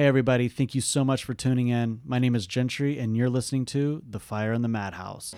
Hey, everybody. Thank you so much for tuning in. My name is Gentry, and you're listening to The Fire in the Madhouse.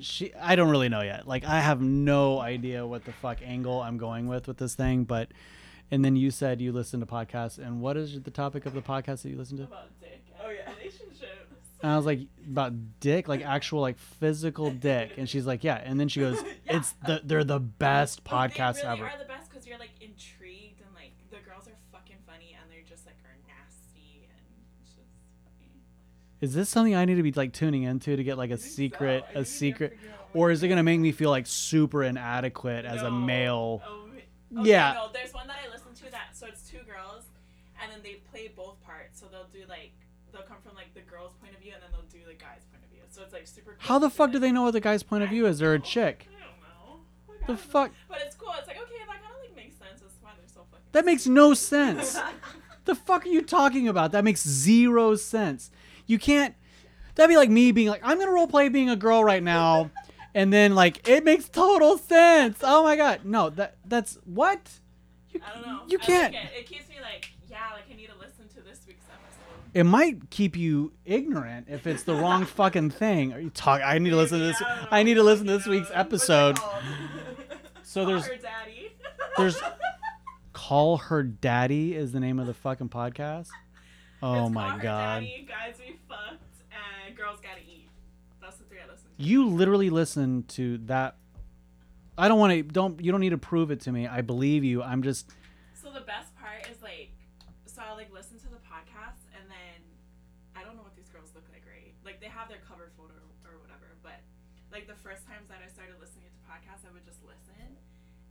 And she, I don't really know yet. Like, I have no idea what the fuck angle I'm going with with this thing. But, and then you said you listen to podcasts. And what is the topic of the podcast that you listen to? about dick Oh, yeah. relationships. And I was like, about dick, like actual, like physical dick. And she's like, yeah. And then she goes, Yeah. it's the, they're the best They podcasts really ever. Is this something I need to be like tuning into to get like a so. secret, I a secret, you're figuring out or is it gonna make me feel like super inadequate as a male? Oh, okay, Yeah. No, there's one that I listen to that so it's two girls and then they play both parts. So they'll do like they'll come from like the girl's point of view and then they'll do the guy's point of view. So it's like super. Cool How the fuck do they know what the guy's point of view is? They're a chick. I don't know. Like, The fuck? But it's cool. It's like okay, that kind of like makes sense. That's why they're so fucking. That makes no sense. the fuck are you talking about? That makes zero sense. You can't. That'd be like me being like, I'm gonna role play being a girl right now, and then like it makes total sense. Oh my god, no, that that's what. You, I don't know. You can't. Like it. it keeps me like, yeah, like I need to listen to this week's episode. It might keep you ignorant if it's the wrong fucking thing. Are you talking? I need to listen to this. I I need to listen to this week's episode. So there's- Call her daddy. there's- Call her daddy is the name of the fucking podcast. Oh It's my god. Daddy, guys, we fucked, and girls gotta eat. That's the three I listen to. You literally listen to that. I don't want to. Don't you don't need to prove it to me. I believe you. I'm just. So the best part is like, so I like listen to the podcast, and then I don't know what these girls look like, right? Like they have their cover photo or whatever, but like the first times that I started listening to podcasts, I would just listen,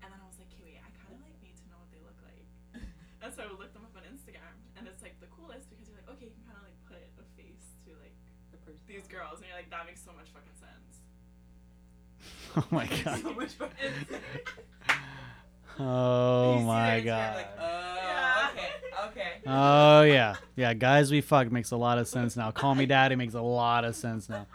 and then I was like, okay, wait, I kind of like need to know what they look like, and so I would look them up on Instagram, and it's like the coolest because okay, you can kind of like put a face to like The person. these girls, and you're like, that makes so much fucking sense. Oh my god. So much fun. Oh my god. Like, oh, Yeah. okay, okay. Oh yeah, yeah. Guys, we fuck makes a lot of sense now. Call me daddy makes a lot of sense now.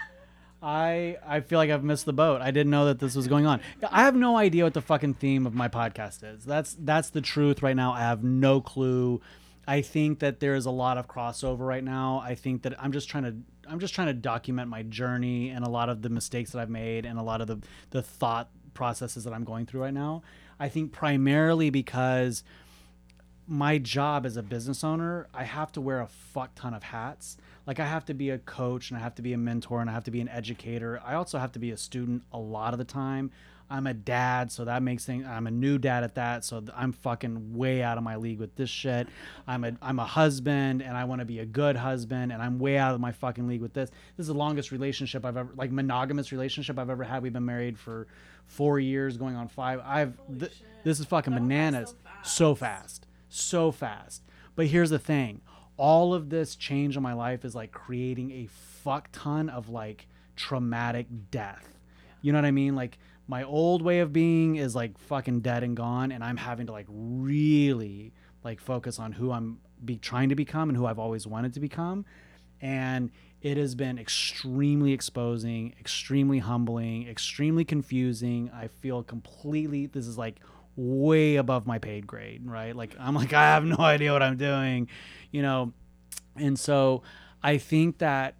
I I feel like I've missed the boat. I didn't know that this was going on. I have no idea what the fucking theme of my podcast is. That's that's the truth right now. I have no clue. I think that there is a lot of crossover right now. I think that I'm just trying to I'm just trying to document my journey and a lot of the mistakes that I've made and a lot of the the thought processes that I'm going through right now. I think primarily because my job as a business owner, I have to wear a fuck ton of hats. Like I have to be a coach and I have to be a mentor and I have to be an educator. I also have to be a student a lot of the time. I'm a dad, so that makes things. I'm a new dad at that, so I'm fucking way out of my league with this shit. I'm a I'm a husband and I want to be a good husband, and I'm way out of my fucking league with this. This is the longest relationship I've ever like monogamous relationship I've ever had. We've been married for four years, going on five. I've th- this is fucking That went by bananas. so So fast. fast, so fast. But here's the thing: all of this change in my life is like creating a fuck ton of like traumatic death. You know what I mean? Like my old way of being is like fucking dead and gone, and I'm having to like really like focus on who I'm be trying to become and who I've always wanted to become. And it has been extremely exposing, extremely humbling, extremely confusing. I feel completely this is like way above my paid grade, right? Like I'm like I have no idea what I'm doing, you know. And so I think that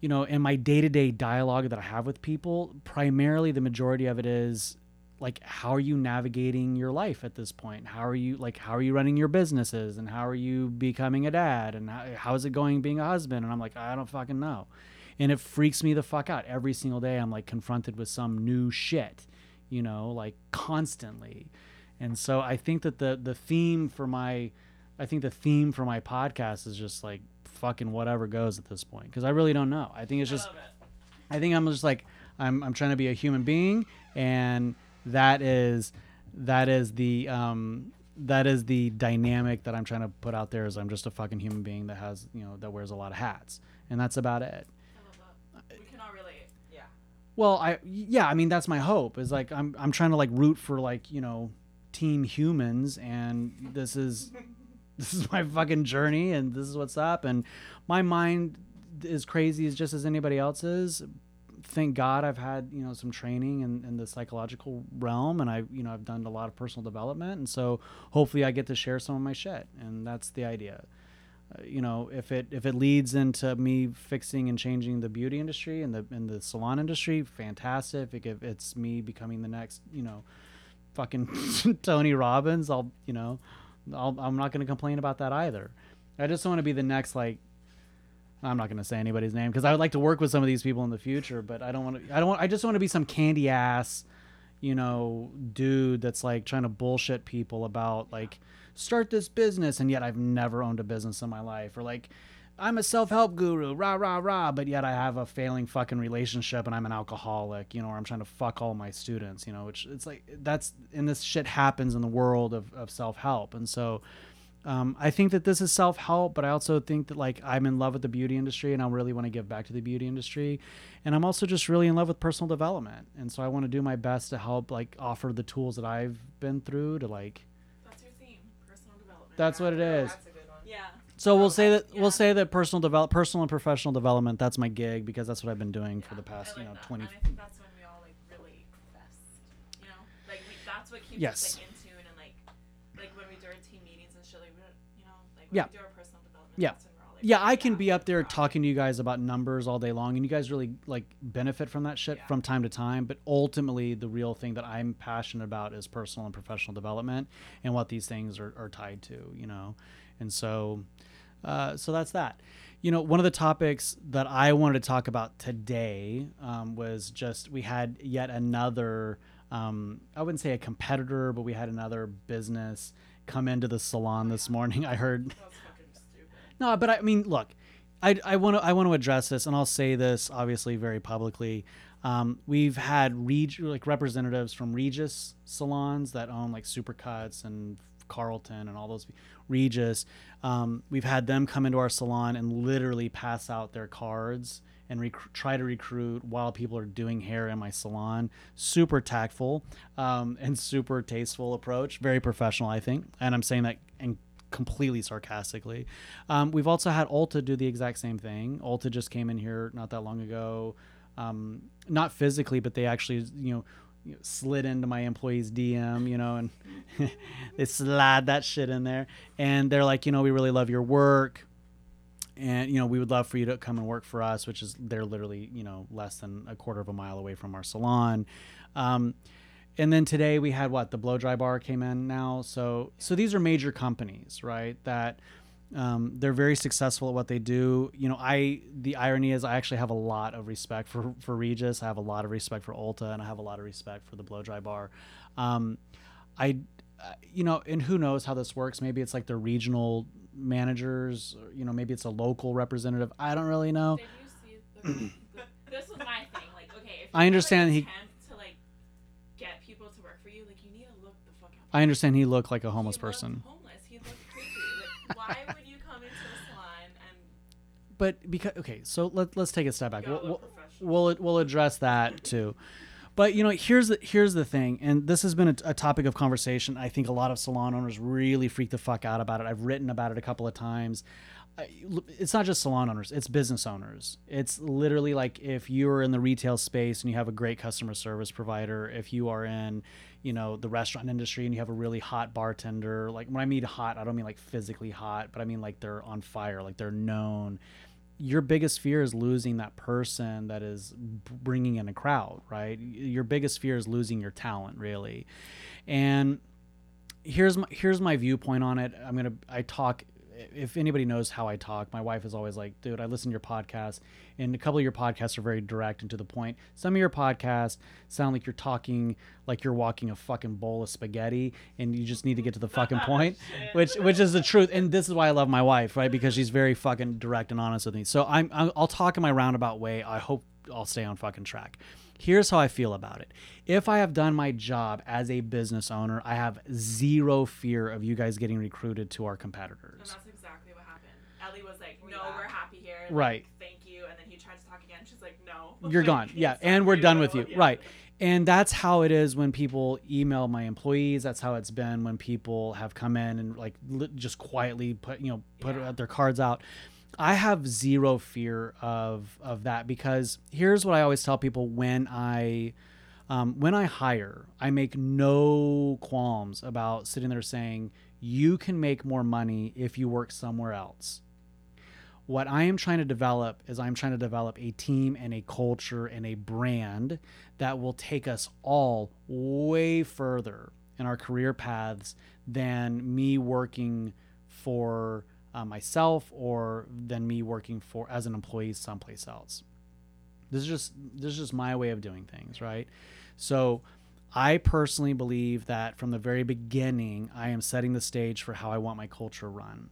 you know, in my day-to-day dialogue that I have with people, primarily the majority of it is like how are you navigating your life at this point? How are you like how are you running your businesses and how are you becoming a dad and how, how is it going being a husband? And I'm like I don't fucking know. And it freaks me the fuck out every single day. I'm like confronted with some new shit, you know, like constantly. And so I think that the the theme for my I think the theme for my podcast is just like fucking whatever goes at this point because I really don't know. I think it's just it. I think I'm just like I'm I'm trying to be a human being and that is that is the um that is the dynamic that I'm trying to put out there is I'm just a fucking human being that has, you know, that wears a lot of hats. And that's about it. I. Well, I yeah, I mean that's my hope. Is like I'm I'm trying to like root for like you know team humans, and this is this is my fucking journey, and this is what's up, and my mind is crazy as just as anybody else's. Thank God I've had you know some training in, in the psychological realm, and I you know I've done a lot of personal development, and so hopefully I get to share some of my shit, and that's the idea. Uh, you know if it if it leads into me fixing and changing the beauty industry and the and the salon industry fantastic. If it's me becoming the next you know fucking Tony Robbins I'll you know I'll, I'm not going to complain about that either. I just want to be the next like I'm not going to say anybody's name because I would like to work with some of these people in the future but I don't want to I don't want I just want to be some candy ass you know dude that's like trying to bullshit people about like start this business and yet I've never owned a business in my life or like I'm a self-help guru, rah rah rah, but yet I have a failing fucking relationship and I'm an alcoholic, you know, or I'm trying to fuck all my students, you know, which it's like that's and this shit happens in the world of, of self-help. And so um, I think that this is self-help, but I also think that like I'm in love with the beauty industry and I really want to give back to the beauty industry. And I'm also just really in love with personal development. And so I want to do my best to help like offer the tools that I've been through to like That's your theme, personal development. that's what it is. Is. That's a good one. yeah. So we'll oh, say that Yeah. we'll say that personal develop personal and professional development that's my gig because that's what I've been doing for the past, I you know, that. 20 And I think that's when we all like really invest. You know, like we, that's what keeps Yes. us like in tune and like like when we do our team meetings and shit. Like we, don't- you know, like Yeah. we do our personal development. Yeah. That's when we're all, like, Yeah, I can be up there talking to you guys about numbers all day long and you guys really like benefit from that shit Yeah. from time to time, but ultimately the real thing that I'm passionate about is personal and professional development and what these things are, are tied to, you know. And so uh, so that's that. You know, one of the topics that I wanted to talk about today um, was just we had yet another, um, I wouldn't say a competitor, but we had another business come into the salon this morning. I heard That was fucking stupid. no, but I mean, look, I I want to I want to address this, and I'll say this obviously very publicly. Um, we've had reg- like representatives from Regis salons that own like Supercuts and Carlton and all those Regis. Um, we've had them come into our salon and literally pass out their cards and rec- try to recruit while people are doing hair in my salon. Super tactful um, and super tasteful approach. Very professional, I think. And I'm saying that and completely sarcastically. Um, we've also had Ulta do the exact same thing. Ulta just came in here not that long ago, um, not physically, but they actually, you know, you know, slid into my employee's DM, you know, and they slide that shit in there. And they're like, you know, we really love your work. And, you know, we would love for you to come and work for us, which is they're literally, you know, less than a quarter of a mile away from our salon. Um, and then today we had what the blow dry bar came in now so so these are major companies right that um, they're very successful at what they do you know i the irony is i actually have a lot of respect for for regis i have a lot of respect for ulta and i have a lot of respect for the blow dry bar um, i uh, you know and who knows how this works maybe it's like the regional managers or, you know maybe it's a local representative i don't really know Did you see the, the, this was my thing. Like, okay, if I understand Like, he- to like get people to work for you, like you need to look the fuck out. i understand he looked like a homeless person Homeless. He looked crazy. Like, why would you come into a salon and but because okay so let, let's take a step back We'll- we'll- we'll we'll address that too. But you know, here's the here's the thing, and this has been a, a topic of conversation. I think a lot of salon owners really freak the fuck out about it. I've written about it a couple of times. It's not just salon owners; it's business owners. It's literally like if you are in the retail space and you have a great customer service provider. If you are in, you know, the restaurant industry and you have a really hot bartender. Like when I mean hot, I don't mean like physically hot, but I mean like they're on fire, like they're known your biggest fear is losing that person that is bringing in a crowd, right? Your biggest fear is losing your talent, really. And here's my here's my viewpoint on it. I'm gonna I talk. If anybody knows how I talk, my wife is always like, "Dude, I listen to your podcast, and a couple of your podcasts are very direct and to the point. Some of your podcasts sound like you're talking like you're walking a fucking bowl of spaghetti, and you just need to get to the fucking point." which which is the truth. And this is why i love my wife right? Because she's very fucking direct and honest with me. So i'm i'll talk in my roundabout way. I hope i'll stay on fucking track. Here's how i feel about it. If i have done my job as a business owner i have zero fear of you guys getting recruited to our competitors. That's was like, "No, we're happy here. Like, Right. Thank you." And then he tried to talk again? She's like, no. you're Like, gone. Yeah, and we're done with you. yeah. Right. And that's how it is when people email my employees. That's how it's been when people have come in and like li- just quietly put, you know, put Yeah. their cards out. I have zero fear of of that because here's what I always tell people when I um, when I hire, I make no qualms about sitting there saying you can make more money if you work somewhere else what I am trying to develop is I'm trying to develop a team and a culture and a brand that will take us all way further in our career paths than me working for uh, myself or than me working for as an employee someplace else. This is just this is just my way of doing things, right? So I personally believe that from the very beginning, I am setting the stage for how I want my culture run.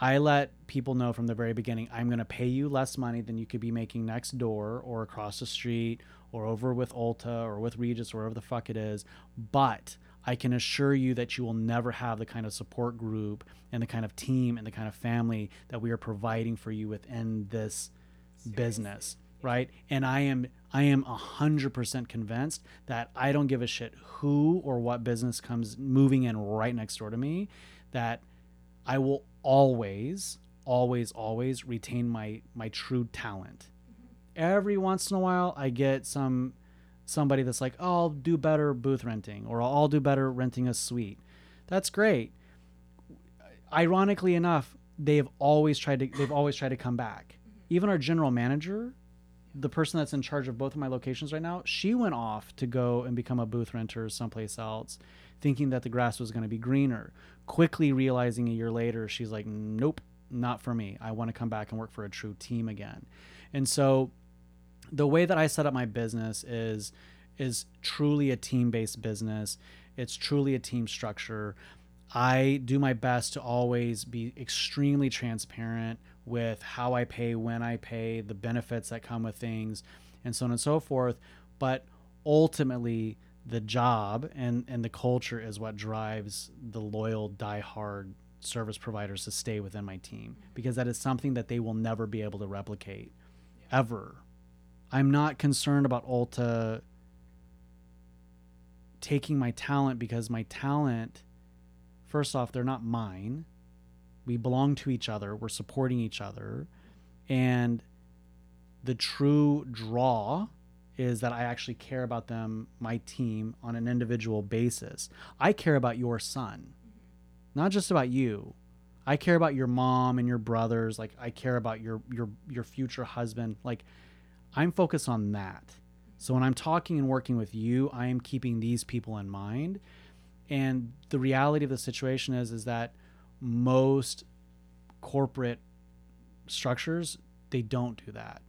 I let people know from the very beginning I'm going to pay you less money than you could be making next door or across the street or over with Ulta or with Regis or wherever the fuck it is. But I can assure you that you will never have the kind of support group and the kind of team and the kind of family that we are providing for you within this business right and i am i am a hundred percent convinced that i don't give a shit who or what business comes moving in right next door to me that i will always always always retain my my true talent. Every once in a while i get some somebody that's like oh i'll do better booth renting or i'll do better renting a suite. That's great. Ironically enough they've always tried to they've always tried to come back. Even our general manager the person that's in charge of both of my locations right now she went off to go and become a booth renter someplace else thinking that the grass was going to be greener. Quickly realizing a year later she's like nope not for me. I want to come back and work for a true team again. And so the way that i set up my business is is truly a team-based business. It's truly a team structure. I do my best to always be extremely transparent with how I pay, when I pay, the benefits that come with things, and so on and so forth. But ultimately, the job and, and the culture is what drives the loyal, die-hard service providers to stay within my team because that is something that they will never be able to replicate ever. I'm not concerned about Ulta taking my talent because my talent first off, they're not mine. We belong to each other. We're supporting each other. And the true draw is that I actually care about them, my team, on an individual basis. I care about your son, not just about you. I care about your mom and your brothers. Like I care about your your your future husband. Like I'm focused on that. So when I'm talking and working with you, I am keeping these people in mind and the reality of the situation is is that most corporate structures they don't do that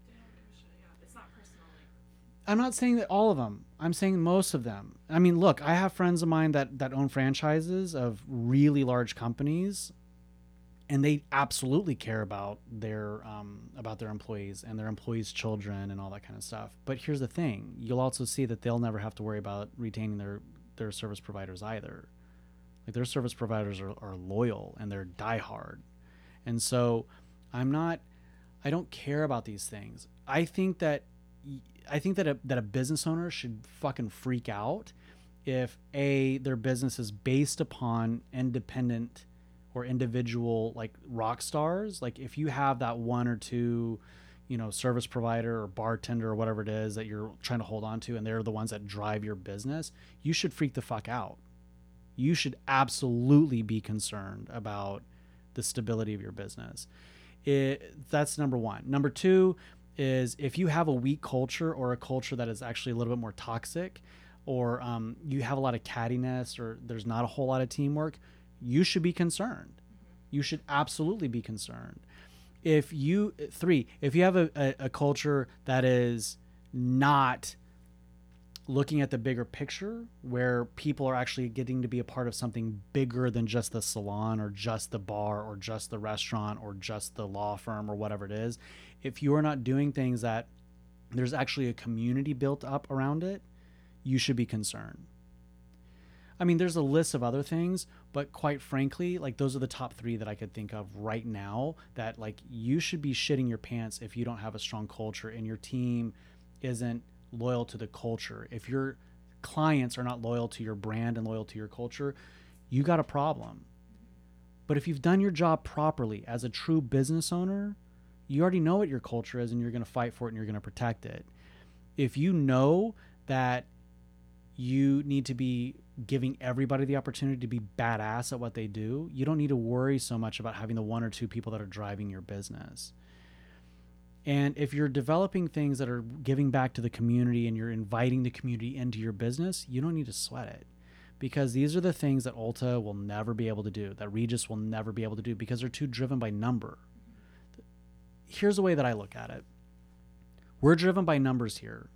i'm not saying that all of them. I'm saying most of them. I mean look i have friends of mine that that own franchises of really large companies and they absolutely care about their um, about their employees and their employees children and all that kind of stuff. But here's the thing. You'll also see that they'll never have to worry about retaining their their service providers either. Like their service providers are, are loyal and they're diehard. And so i'm not i don't care about these things. I think that i think that a, that a business owner should fucking freak out if a their business is based upon independent or individual like rock stars. Like if you have that one or two you know service provider or bartender or whatever it is that you're trying to hold on to and they're the ones that drive your business you should freak the fuck out. You should absolutely be concerned about the stability of your business. It, that's number one. Number two is if you have a weak culture or a culture that is actually a little bit more toxic or um, you have a lot of cattiness or there's not a whole lot of teamwork you should be concerned. You should absolutely be concerned. If you three if you have a, a, a culture that is not looking at the bigger picture where people are actually getting to be a part of something bigger than just the salon or just the bar or just the restaurant or just the law firm or whatever it is if you are not doing things that there's actually a community built up around it you should be concerned I mean, there's a list of other things, but quite frankly, like those are the top three that I could think of right now that like you should be shitting your pants if you don't have a strong culture and your team isn't loyal to the culture. If your clients are not loyal to your brand and loyal to your culture, you got a problem. But if you've done your job properly as a true business owner, you already know what your culture is and you're going to fight for it and you're going to protect it. If you know that you need to be giving everybody the opportunity to be badass at what they do, you don't need to worry so much about having the one or two people that are driving your business. And if you're developing things that are giving back to the community and you're inviting the community into your business, you don't need to sweat it. Because these are the things that Ulta will never be able to do, that Regis will never be able to do because they're too driven by number. Here's the way that I look at it we're driven by numbers here.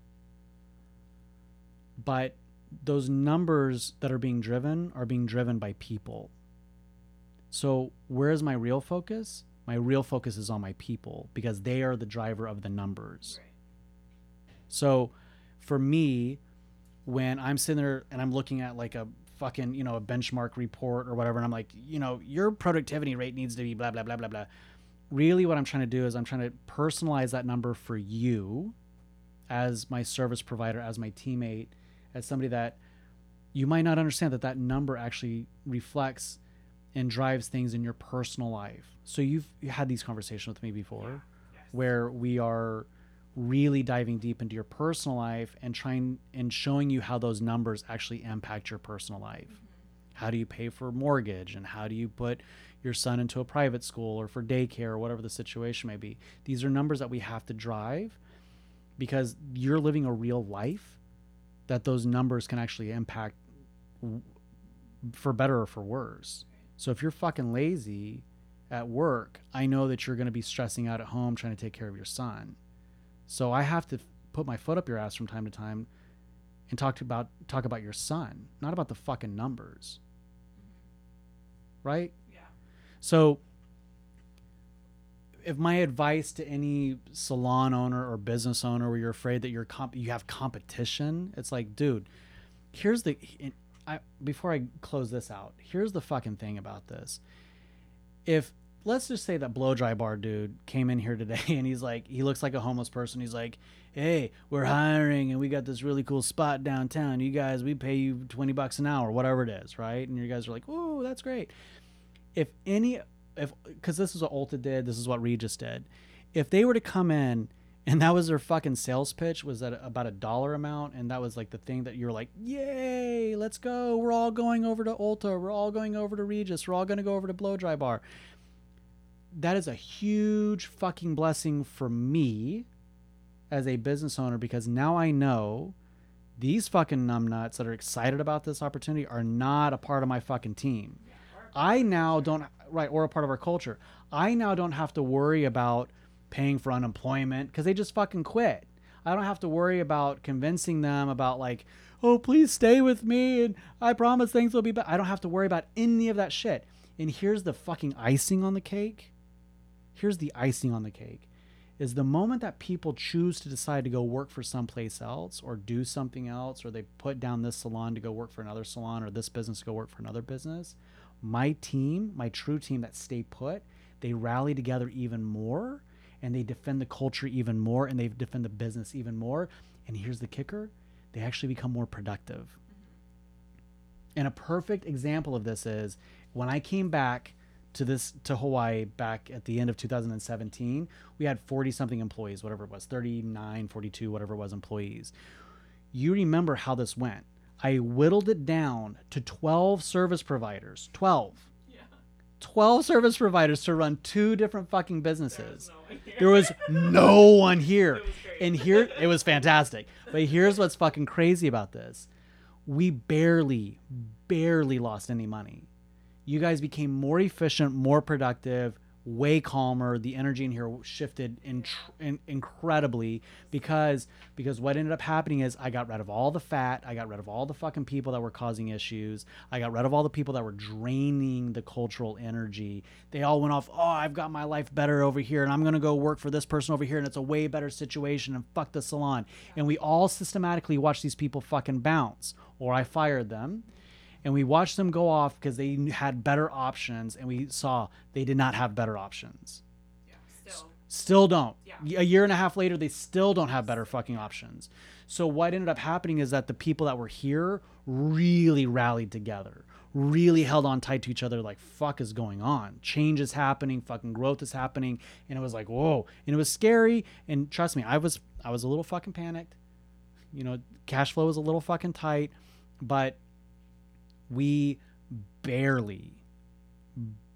But those numbers that are being driven are being driven by people. So, where is my real focus? My real focus is on my people because they are the driver of the numbers. Right. So, for me, when I'm sitting there and I'm looking at like a fucking, you know, a benchmark report or whatever, and I'm like, you know, your productivity rate needs to be blah, blah, blah, blah, blah. Really, what I'm trying to do is I'm trying to personalize that number for you as my service provider, as my teammate, as somebody that you might not understand that that number actually reflects and drives things in your personal life. So you've had these conversations with me before Yes. where we are really diving deep into your personal life and trying and showing you how those numbers actually impact your personal life. Mm-hmm. How do you pay for mortgage and how do you put your son into a private school or for daycare or whatever the situation may be? These are numbers that we have to drive because you're living a real life that those numbers can actually impact for better or for worse. So if you're fucking lazy at work, I know that you're going to be stressing out at home trying to take care of your son. So I have to put my foot up your ass from time to time and talk about talk about your son, not about the fucking numbers. Right? So if my advice to any salon owner or business owner where you're afraid that you're comp- you have competition, it's like, dude, here's the I before I close this out, here's the fucking thing about this. If let's just say that blow dry bar dude came in here today and he's like he looks like a homeless person. He's like, "Hey, we're hiring and we got this really cool spot downtown. You guys, we pay you 20 bucks an hour, whatever it is, right?" And you guys are like, "Oh, that's great." If any if cuz this is what Ulta did, this is what Regis did. If they were to come in and that was their fucking sales pitch was at about a dollar amount and that was like the thing that you're like yay let's go. We're all going over to ulta. We're all going over to regis. We're all going to go over to blow dry bar. That is a huge fucking blessing for me as a business owner because now i know these fucking numbnuts that are excited about this opportunity are not a part of my fucking team I now don't right or a part of our culture. I now don't have to worry about paying for unemployment because they just fucking quit. I don't have to worry about convincing them about like, oh please stay with me and I promise things will be better. I don't have to worry about any of that shit. And here's the fucking icing on the cake. Here's the icing on the cake. Is the moment that people choose to decide to go work for someplace else or do something else or they put down this salon to go work for another salon or this business to go work for another business, my team, my true team that stay put, they rally together even more and they defend the culture even more and they defend the business even more. And here's the kicker they actually become more productive. And a perfect example of this is when I came back to this to Hawaii back at the end of 2017, we had 40 something employees, whatever it was, 39, 42, whatever it was employees. You remember how this went. I whittled it down to 12 service providers. 12. Yeah. 12 service providers to run two different fucking There was businesses. no one here. There was no one here. And here it was fantastic. But here's what's fucking crazy about this. We barely, barely lost any money. You guys became more efficient, more productive, way calmer. The energy in here shifted in, in, incredibly because because what ended up happening is I got rid of all the fat. I got rid of all the fucking people that were causing issues. I got rid of all the people that were draining the cultural energy. They all went off. Oh, I've got my life better over here, and I'm gonna go work for this person over here, and it's a way better situation. And fuck the salon. And we all systematically watch these people fucking bounce, or I fired them. And we watched them go off because they had better options, and we saw they did not have better options. Yeah. Still. Still don't. Yeah. A year and a half later, they still don't have better fucking options. So what ended up happening is that the people that were here really rallied together, really held on tight to each other. Like fuck is going on? Change is happening. Fucking growth is happening. And it was like whoa, and it was scary. And trust me, I was I was a little fucking panicked. You know, cash flow was a little fucking tight, but we barely,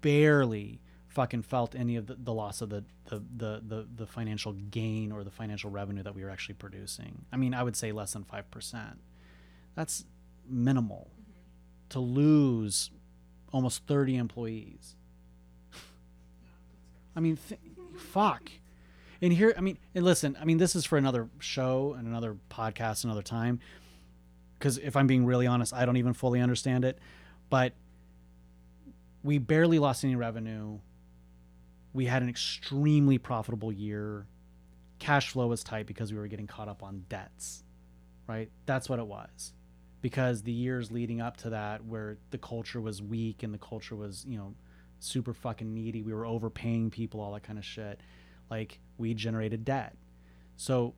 barely fucking felt any of the, the loss of the, the, the, the, the financial gain or the financial revenue that we were actually producing. I mean, I would say less than 5%. That's minimal to lose almost 30 employees. I mean, th- fuck. And here, I mean, and listen, I mean, this is for another show and another podcast another time. Because if I'm being really honest, I don't even fully understand it. But we barely lost any revenue. We had an extremely profitable year. Cash flow was tight because we were getting caught up on debts, right? That's what it was. Because the years leading up to that, where the culture was weak and the culture was, you know, super fucking needy, we were overpaying people, all that kind of shit. Like we generated debt. So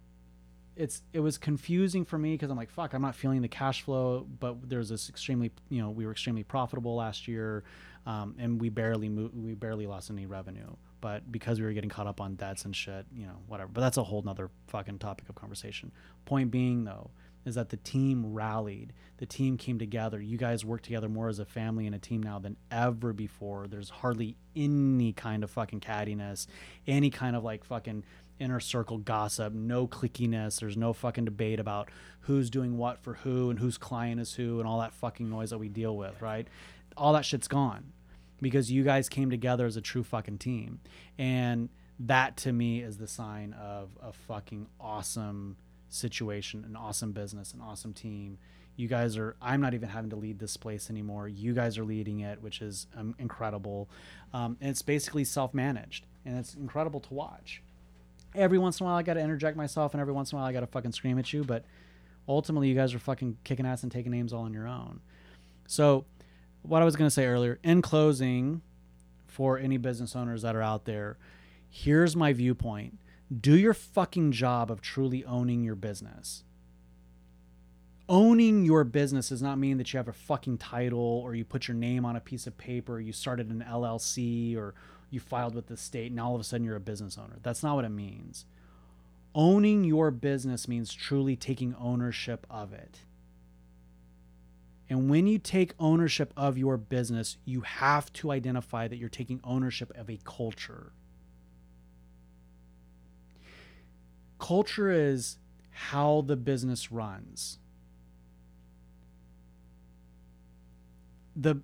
it's it was confusing for me because I'm like, fuck, I'm not feeling the cash flow, but there's this extremely, you know, we were extremely profitable last year, um, and we barely mo- we barely lost any revenue, but because we were getting caught up on debts and shit, you know, whatever. But that's a whole nother fucking topic of conversation. Point being though, is that the team rallied, the team came together. You guys work together more as a family and a team now than ever before. There's hardly any kind of fucking cattiness, any kind of like fucking inner circle gossip, no clickiness. There's no fucking debate about who's doing what for who and whose client is who and all that fucking noise that we deal with, right? All that shit's gone because you guys came together as a true fucking team. And that to me is the sign of a fucking awesome situation, an awesome business, an awesome team. You guys are, I'm not even having to lead this place anymore. You guys are leading it, which is um, incredible. Um, and it's basically self managed and it's incredible to watch every once in a while I got to interject myself, and every once in a while I got to fucking scream at you. But ultimately, you guys are fucking kicking ass and taking names all on your own. So, what I was gonna say earlier, in closing, for any business owners that are out there, here's my viewpoint: do your fucking job of truly owning your business. Owning your business does not mean that you have a fucking title or you put your name on a piece of paper, you started an LLC or you filed with the state and all of a sudden you're a business owner. That's not what it means. Owning your business means truly taking ownership of it. And when you take ownership of your business, you have to identify that you're taking ownership of a culture. Culture is how the business runs. The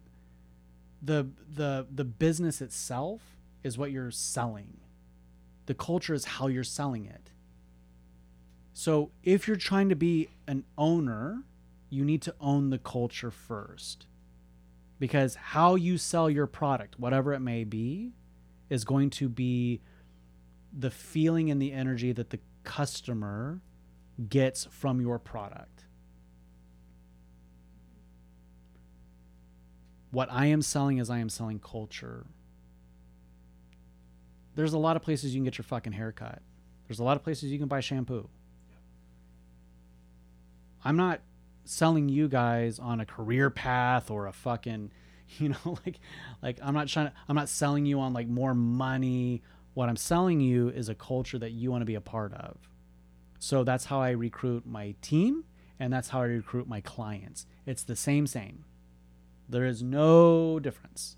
the the the business itself is what you're selling. The culture is how you're selling it. So if you're trying to be an owner, you need to own the culture first. Because how you sell your product, whatever it may be, is going to be the feeling and the energy that the customer gets from your product. What I am selling is I am selling culture. There's a lot of places you can get your fucking haircut. There's a lot of places you can buy shampoo. I'm not selling you guys on a career path or a fucking, you know, like like I'm not trying to I'm not selling you on like more money. What I'm selling you is a culture that you want to be a part of. So that's how I recruit my team and that's how I recruit my clients. It's the same same. There is no difference.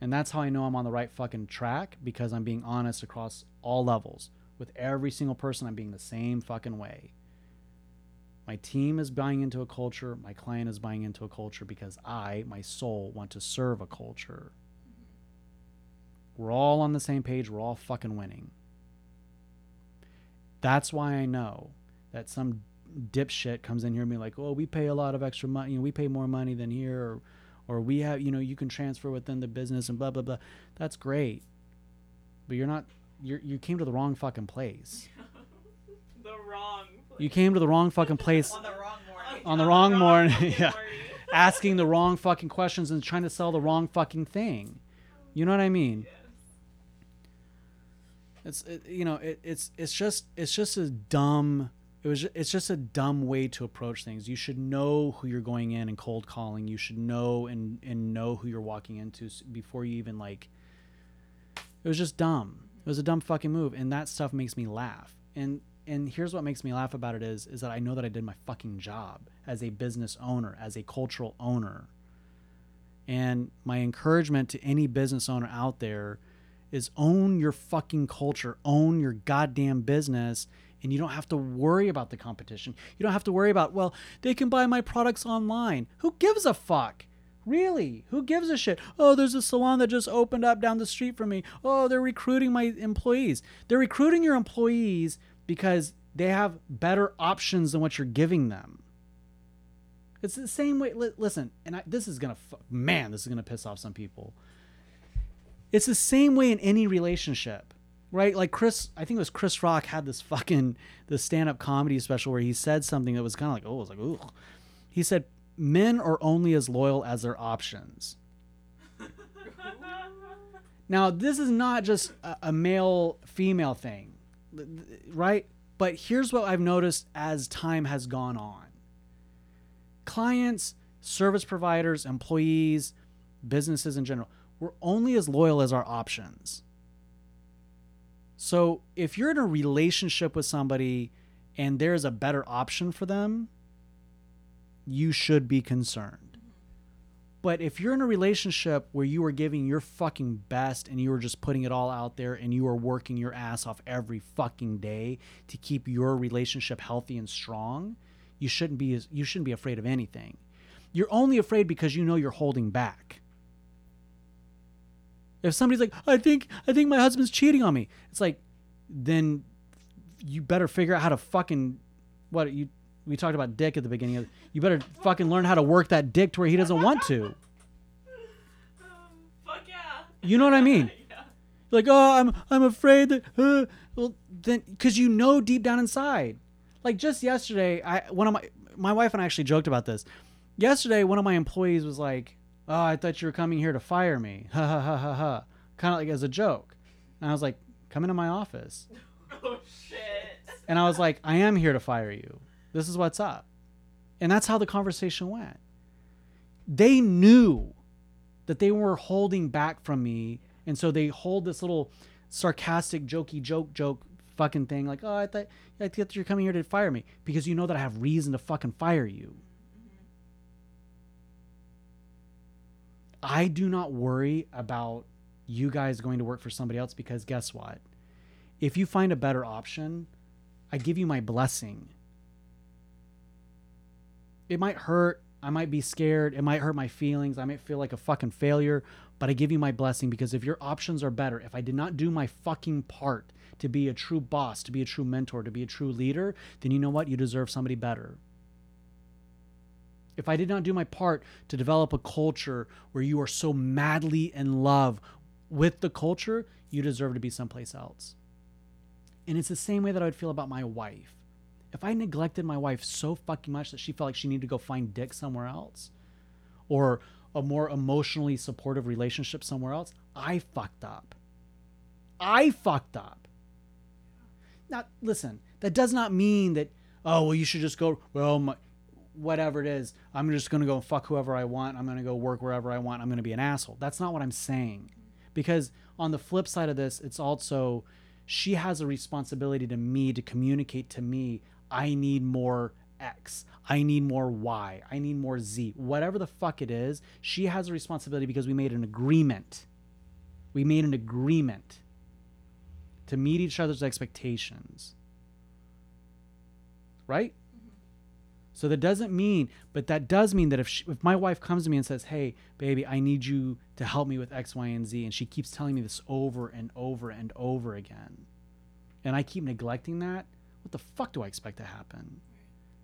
And that's how I know I'm on the right fucking track because I'm being honest across all levels. With every single person, I'm being the same fucking way. My team is buying into a culture, my client is buying into a culture because I, my soul, want to serve a culture. We're all on the same page, we're all fucking winning. That's why I know that some dipshit comes in here and be like, "Oh, we pay a lot of extra money. You know, we pay more money than here, or, or we have, you know, you can transfer within the business and blah blah blah." That's great, but you're not. You you came to the wrong fucking place. the wrong. You came to the wrong fucking place on the wrong morning. on the wrong morning. yeah. asking the wrong fucking questions and trying to sell the wrong fucking thing. You know what I mean? Yes. It's it, you know it, it's it's just it's just a dumb it was it's just a dumb way to approach things. You should know who you're going in and cold calling. You should know and and know who you're walking into before you even like. It was just dumb. It was a dumb fucking move, and that stuff makes me laugh. And and here's what makes me laugh about it is is that I know that I did my fucking job as a business owner, as a cultural owner. And my encouragement to any business owner out there is own your fucking culture, own your goddamn business, and you don't have to worry about the competition. You don't have to worry about, well, they can buy my products online. Who gives a fuck? Really? Who gives a shit? Oh, there's a salon that just opened up down the street from me. Oh, they're recruiting my employees. They're recruiting your employees because they have better options than what you're giving them. It's the same way. Li- listen, and I, this is gonna, fu- man, this is gonna piss off some people. It's the same way in any relationship, right? Like Chris, I think it was Chris Rock had this fucking the stand up comedy special where he said something that was kind of like, oh, it was like, ooh. He said, "Men are only as loyal as their options." Now, this is not just a, a male female thing, right? But here's what I've noticed as time has gone on clients, service providers, employees, businesses in general, we're only as loyal as our options. So if you're in a relationship with somebody and there's a better option for them, you should be concerned. But if you're in a relationship where you are giving your fucking best and you are just putting it all out there and you are working your ass off every fucking day to keep your relationship healthy and strong, you shouldn't be you shouldn't be afraid of anything. You're only afraid because you know you're holding back. If somebody's like, "I think I think my husband's cheating on me." It's like then you better figure out how to fucking what you we talked about dick at the beginning of you better fucking learn how to work that dick to where he doesn't want to. Fuck yeah. You know what I mean? yeah. like oh i'm i'm afraid that uh, well then because you know deep down inside like just yesterday i one of my my wife and i actually joked about this yesterday one of my employees was like oh i thought you were coming here to fire me. Ha ha ha ha ha. Kind of like as a joke. And i was like come into my office. Oh shit. and i was like i am here to fire you. This is what's up. And that's how the conversation went. They knew that they were holding back from me and so they hold this little sarcastic jokey joke joke fucking thing like oh i thought i thought you're coming here to fire me because you know that i have reason to fucking fire you i do not worry about you guys going to work for somebody else because guess what if you find a better option i give you my blessing it might hurt. I might be scared. It might hurt my feelings. I might feel like a fucking failure, but I give you my blessing because if your options are better, if I did not do my fucking part to be a true boss, to be a true mentor, to be a true leader, then you know what? You deserve somebody better. If I did not do my part to develop a culture where you are so madly in love with the culture, you deserve to be someplace else. And it's the same way that I would feel about my wife if I neglected my wife so fucking much that she felt like she needed to go find dick somewhere else or a more emotionally supportive relationship somewhere else, I fucked up. I fucked up. Now, listen, that does not mean that, oh, well, you should just go, well, my, whatever it is, I'm just going to go fuck whoever I want. I'm going to go work wherever I want. I'm going to be an asshole. That's not what I'm saying. Because on the flip side of this, it's also she has a responsibility to me to communicate to me I need more X. I need more Y. I need more Z. Whatever the fuck it is, she has a responsibility because we made an agreement. We made an agreement to meet each other's expectations. Right? So that doesn't mean, but that does mean that if she, if my wife comes to me and says, "Hey, baby, I need you to help me with X, Y, and Z," and she keeps telling me this over and over and over again, and I keep neglecting that, what the fuck do I expect to happen?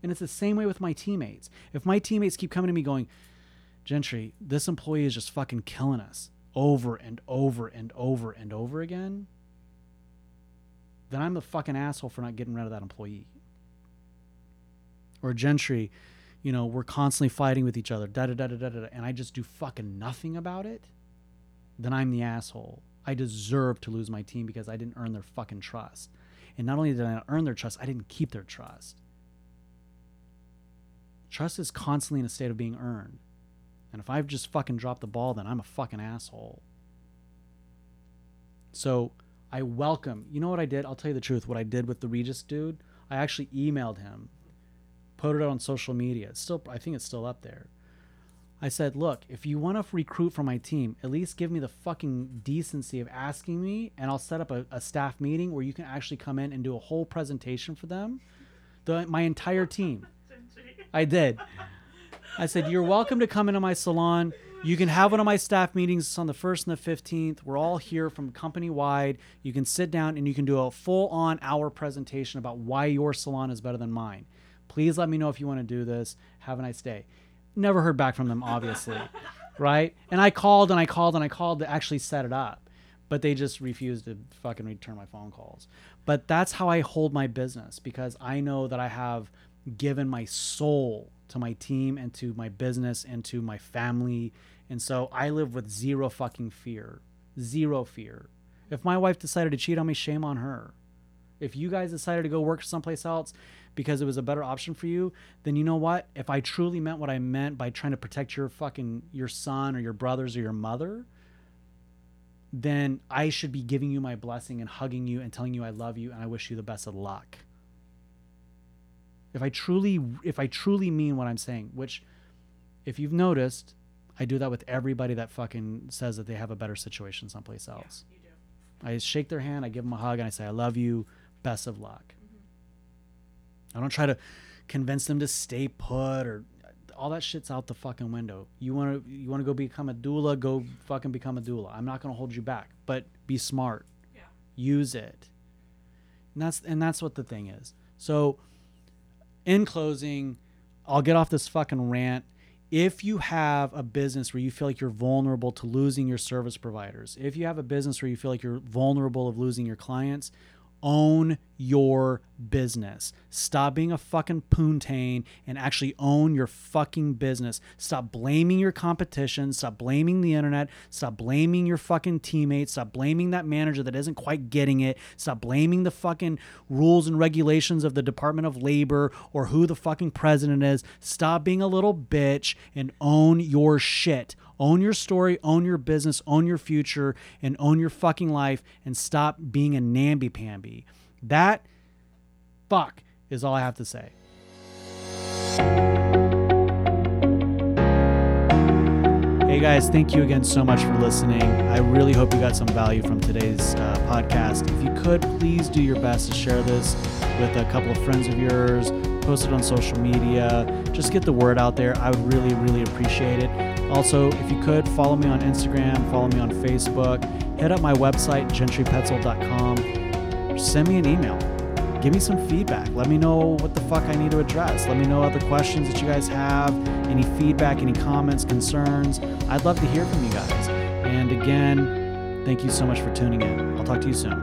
And it's the same way with my teammates. If my teammates keep coming to me going, Gentry, this employee is just fucking killing us over and over and over and over again, then I'm the fucking asshole for not getting rid of that employee. Or Gentry, you know, we're constantly fighting with each other, da da da da da da, and I just do fucking nothing about it, then I'm the asshole. I deserve to lose my team because I didn't earn their fucking trust. And not only did I not earn their trust, I didn't keep their trust. Trust is constantly in a state of being earned. And if I've just fucking dropped the ball, then I'm a fucking asshole. So I welcome. You know what I did? I'll tell you the truth. What I did with the Regis dude, I actually emailed him, put it on social media. It's still, I think it's still up there. I said, look, if you want to recruit for my team, at least give me the fucking decency of asking me, and I'll set up a, a staff meeting where you can actually come in and do a whole presentation for them, the my entire team. I did. I said, You're welcome to come into my salon. You can have one of my staff meetings It's on the 1st and the 15th. We're all here from company wide. You can sit down and you can do a full on hour presentation about why your salon is better than mine. Please let me know if you want to do this. Have a nice day. Never heard back from them, obviously. right? And I called and I called and I called to actually set it up, but they just refused to fucking return my phone calls. But that's how I hold my business because I know that I have given my soul to my team and to my business and to my family. And so I live with zero fucking fear. Zero fear. If my wife decided to cheat on me, shame on her. If you guys decided to go work someplace else because it was a better option for you, then you know what? If I truly meant what I meant by trying to protect your fucking your son or your brothers or your mother, then I should be giving you my blessing and hugging you and telling you I love you and I wish you the best of luck if I truly if I truly mean what I'm saying, which if you've noticed, I do that with everybody that fucking says that they have a better situation someplace else. Yeah, you do. I shake their hand, I give them a hug, and I say, I love you, best of luck. I don't try to convince them to stay put or all that shit's out the fucking window. You want to you want to go become a doula, go fucking become a doula. I'm not going to hold you back, but be smart. Yeah. Use it. And that's and that's what the thing is. So in closing, I'll get off this fucking rant. If you have a business where you feel like you're vulnerable to losing your service providers, if you have a business where you feel like you're vulnerable of losing your clients, own your business. Stop being a fucking poontang and actually own your fucking business. Stop blaming your competition. Stop blaming the internet. Stop blaming your fucking teammates. Stop blaming that manager that isn't quite getting it. Stop blaming the fucking rules and regulations of the Department of Labor or who the fucking president is. Stop being a little bitch and own your shit. Own your story, own your business, own your future, and own your fucking life and stop being a namby pamby. That fuck is all I have to say. Hey guys, thank you again so much for listening. I really hope you got some value from today's uh, podcast. If you could, please do your best to share this with a couple of friends of yours, post it on social media, just get the word out there. I would really, really appreciate it. Also, if you could, follow me on Instagram, follow me on Facebook, hit up my website, gentrypetzel.com, send me an email. Give me some feedback. Let me know what the fuck I need to address. Let me know other questions that you guys have, any feedback, any comments, concerns. I'd love to hear from you guys. And again, thank you so much for tuning in. I'll talk to you soon.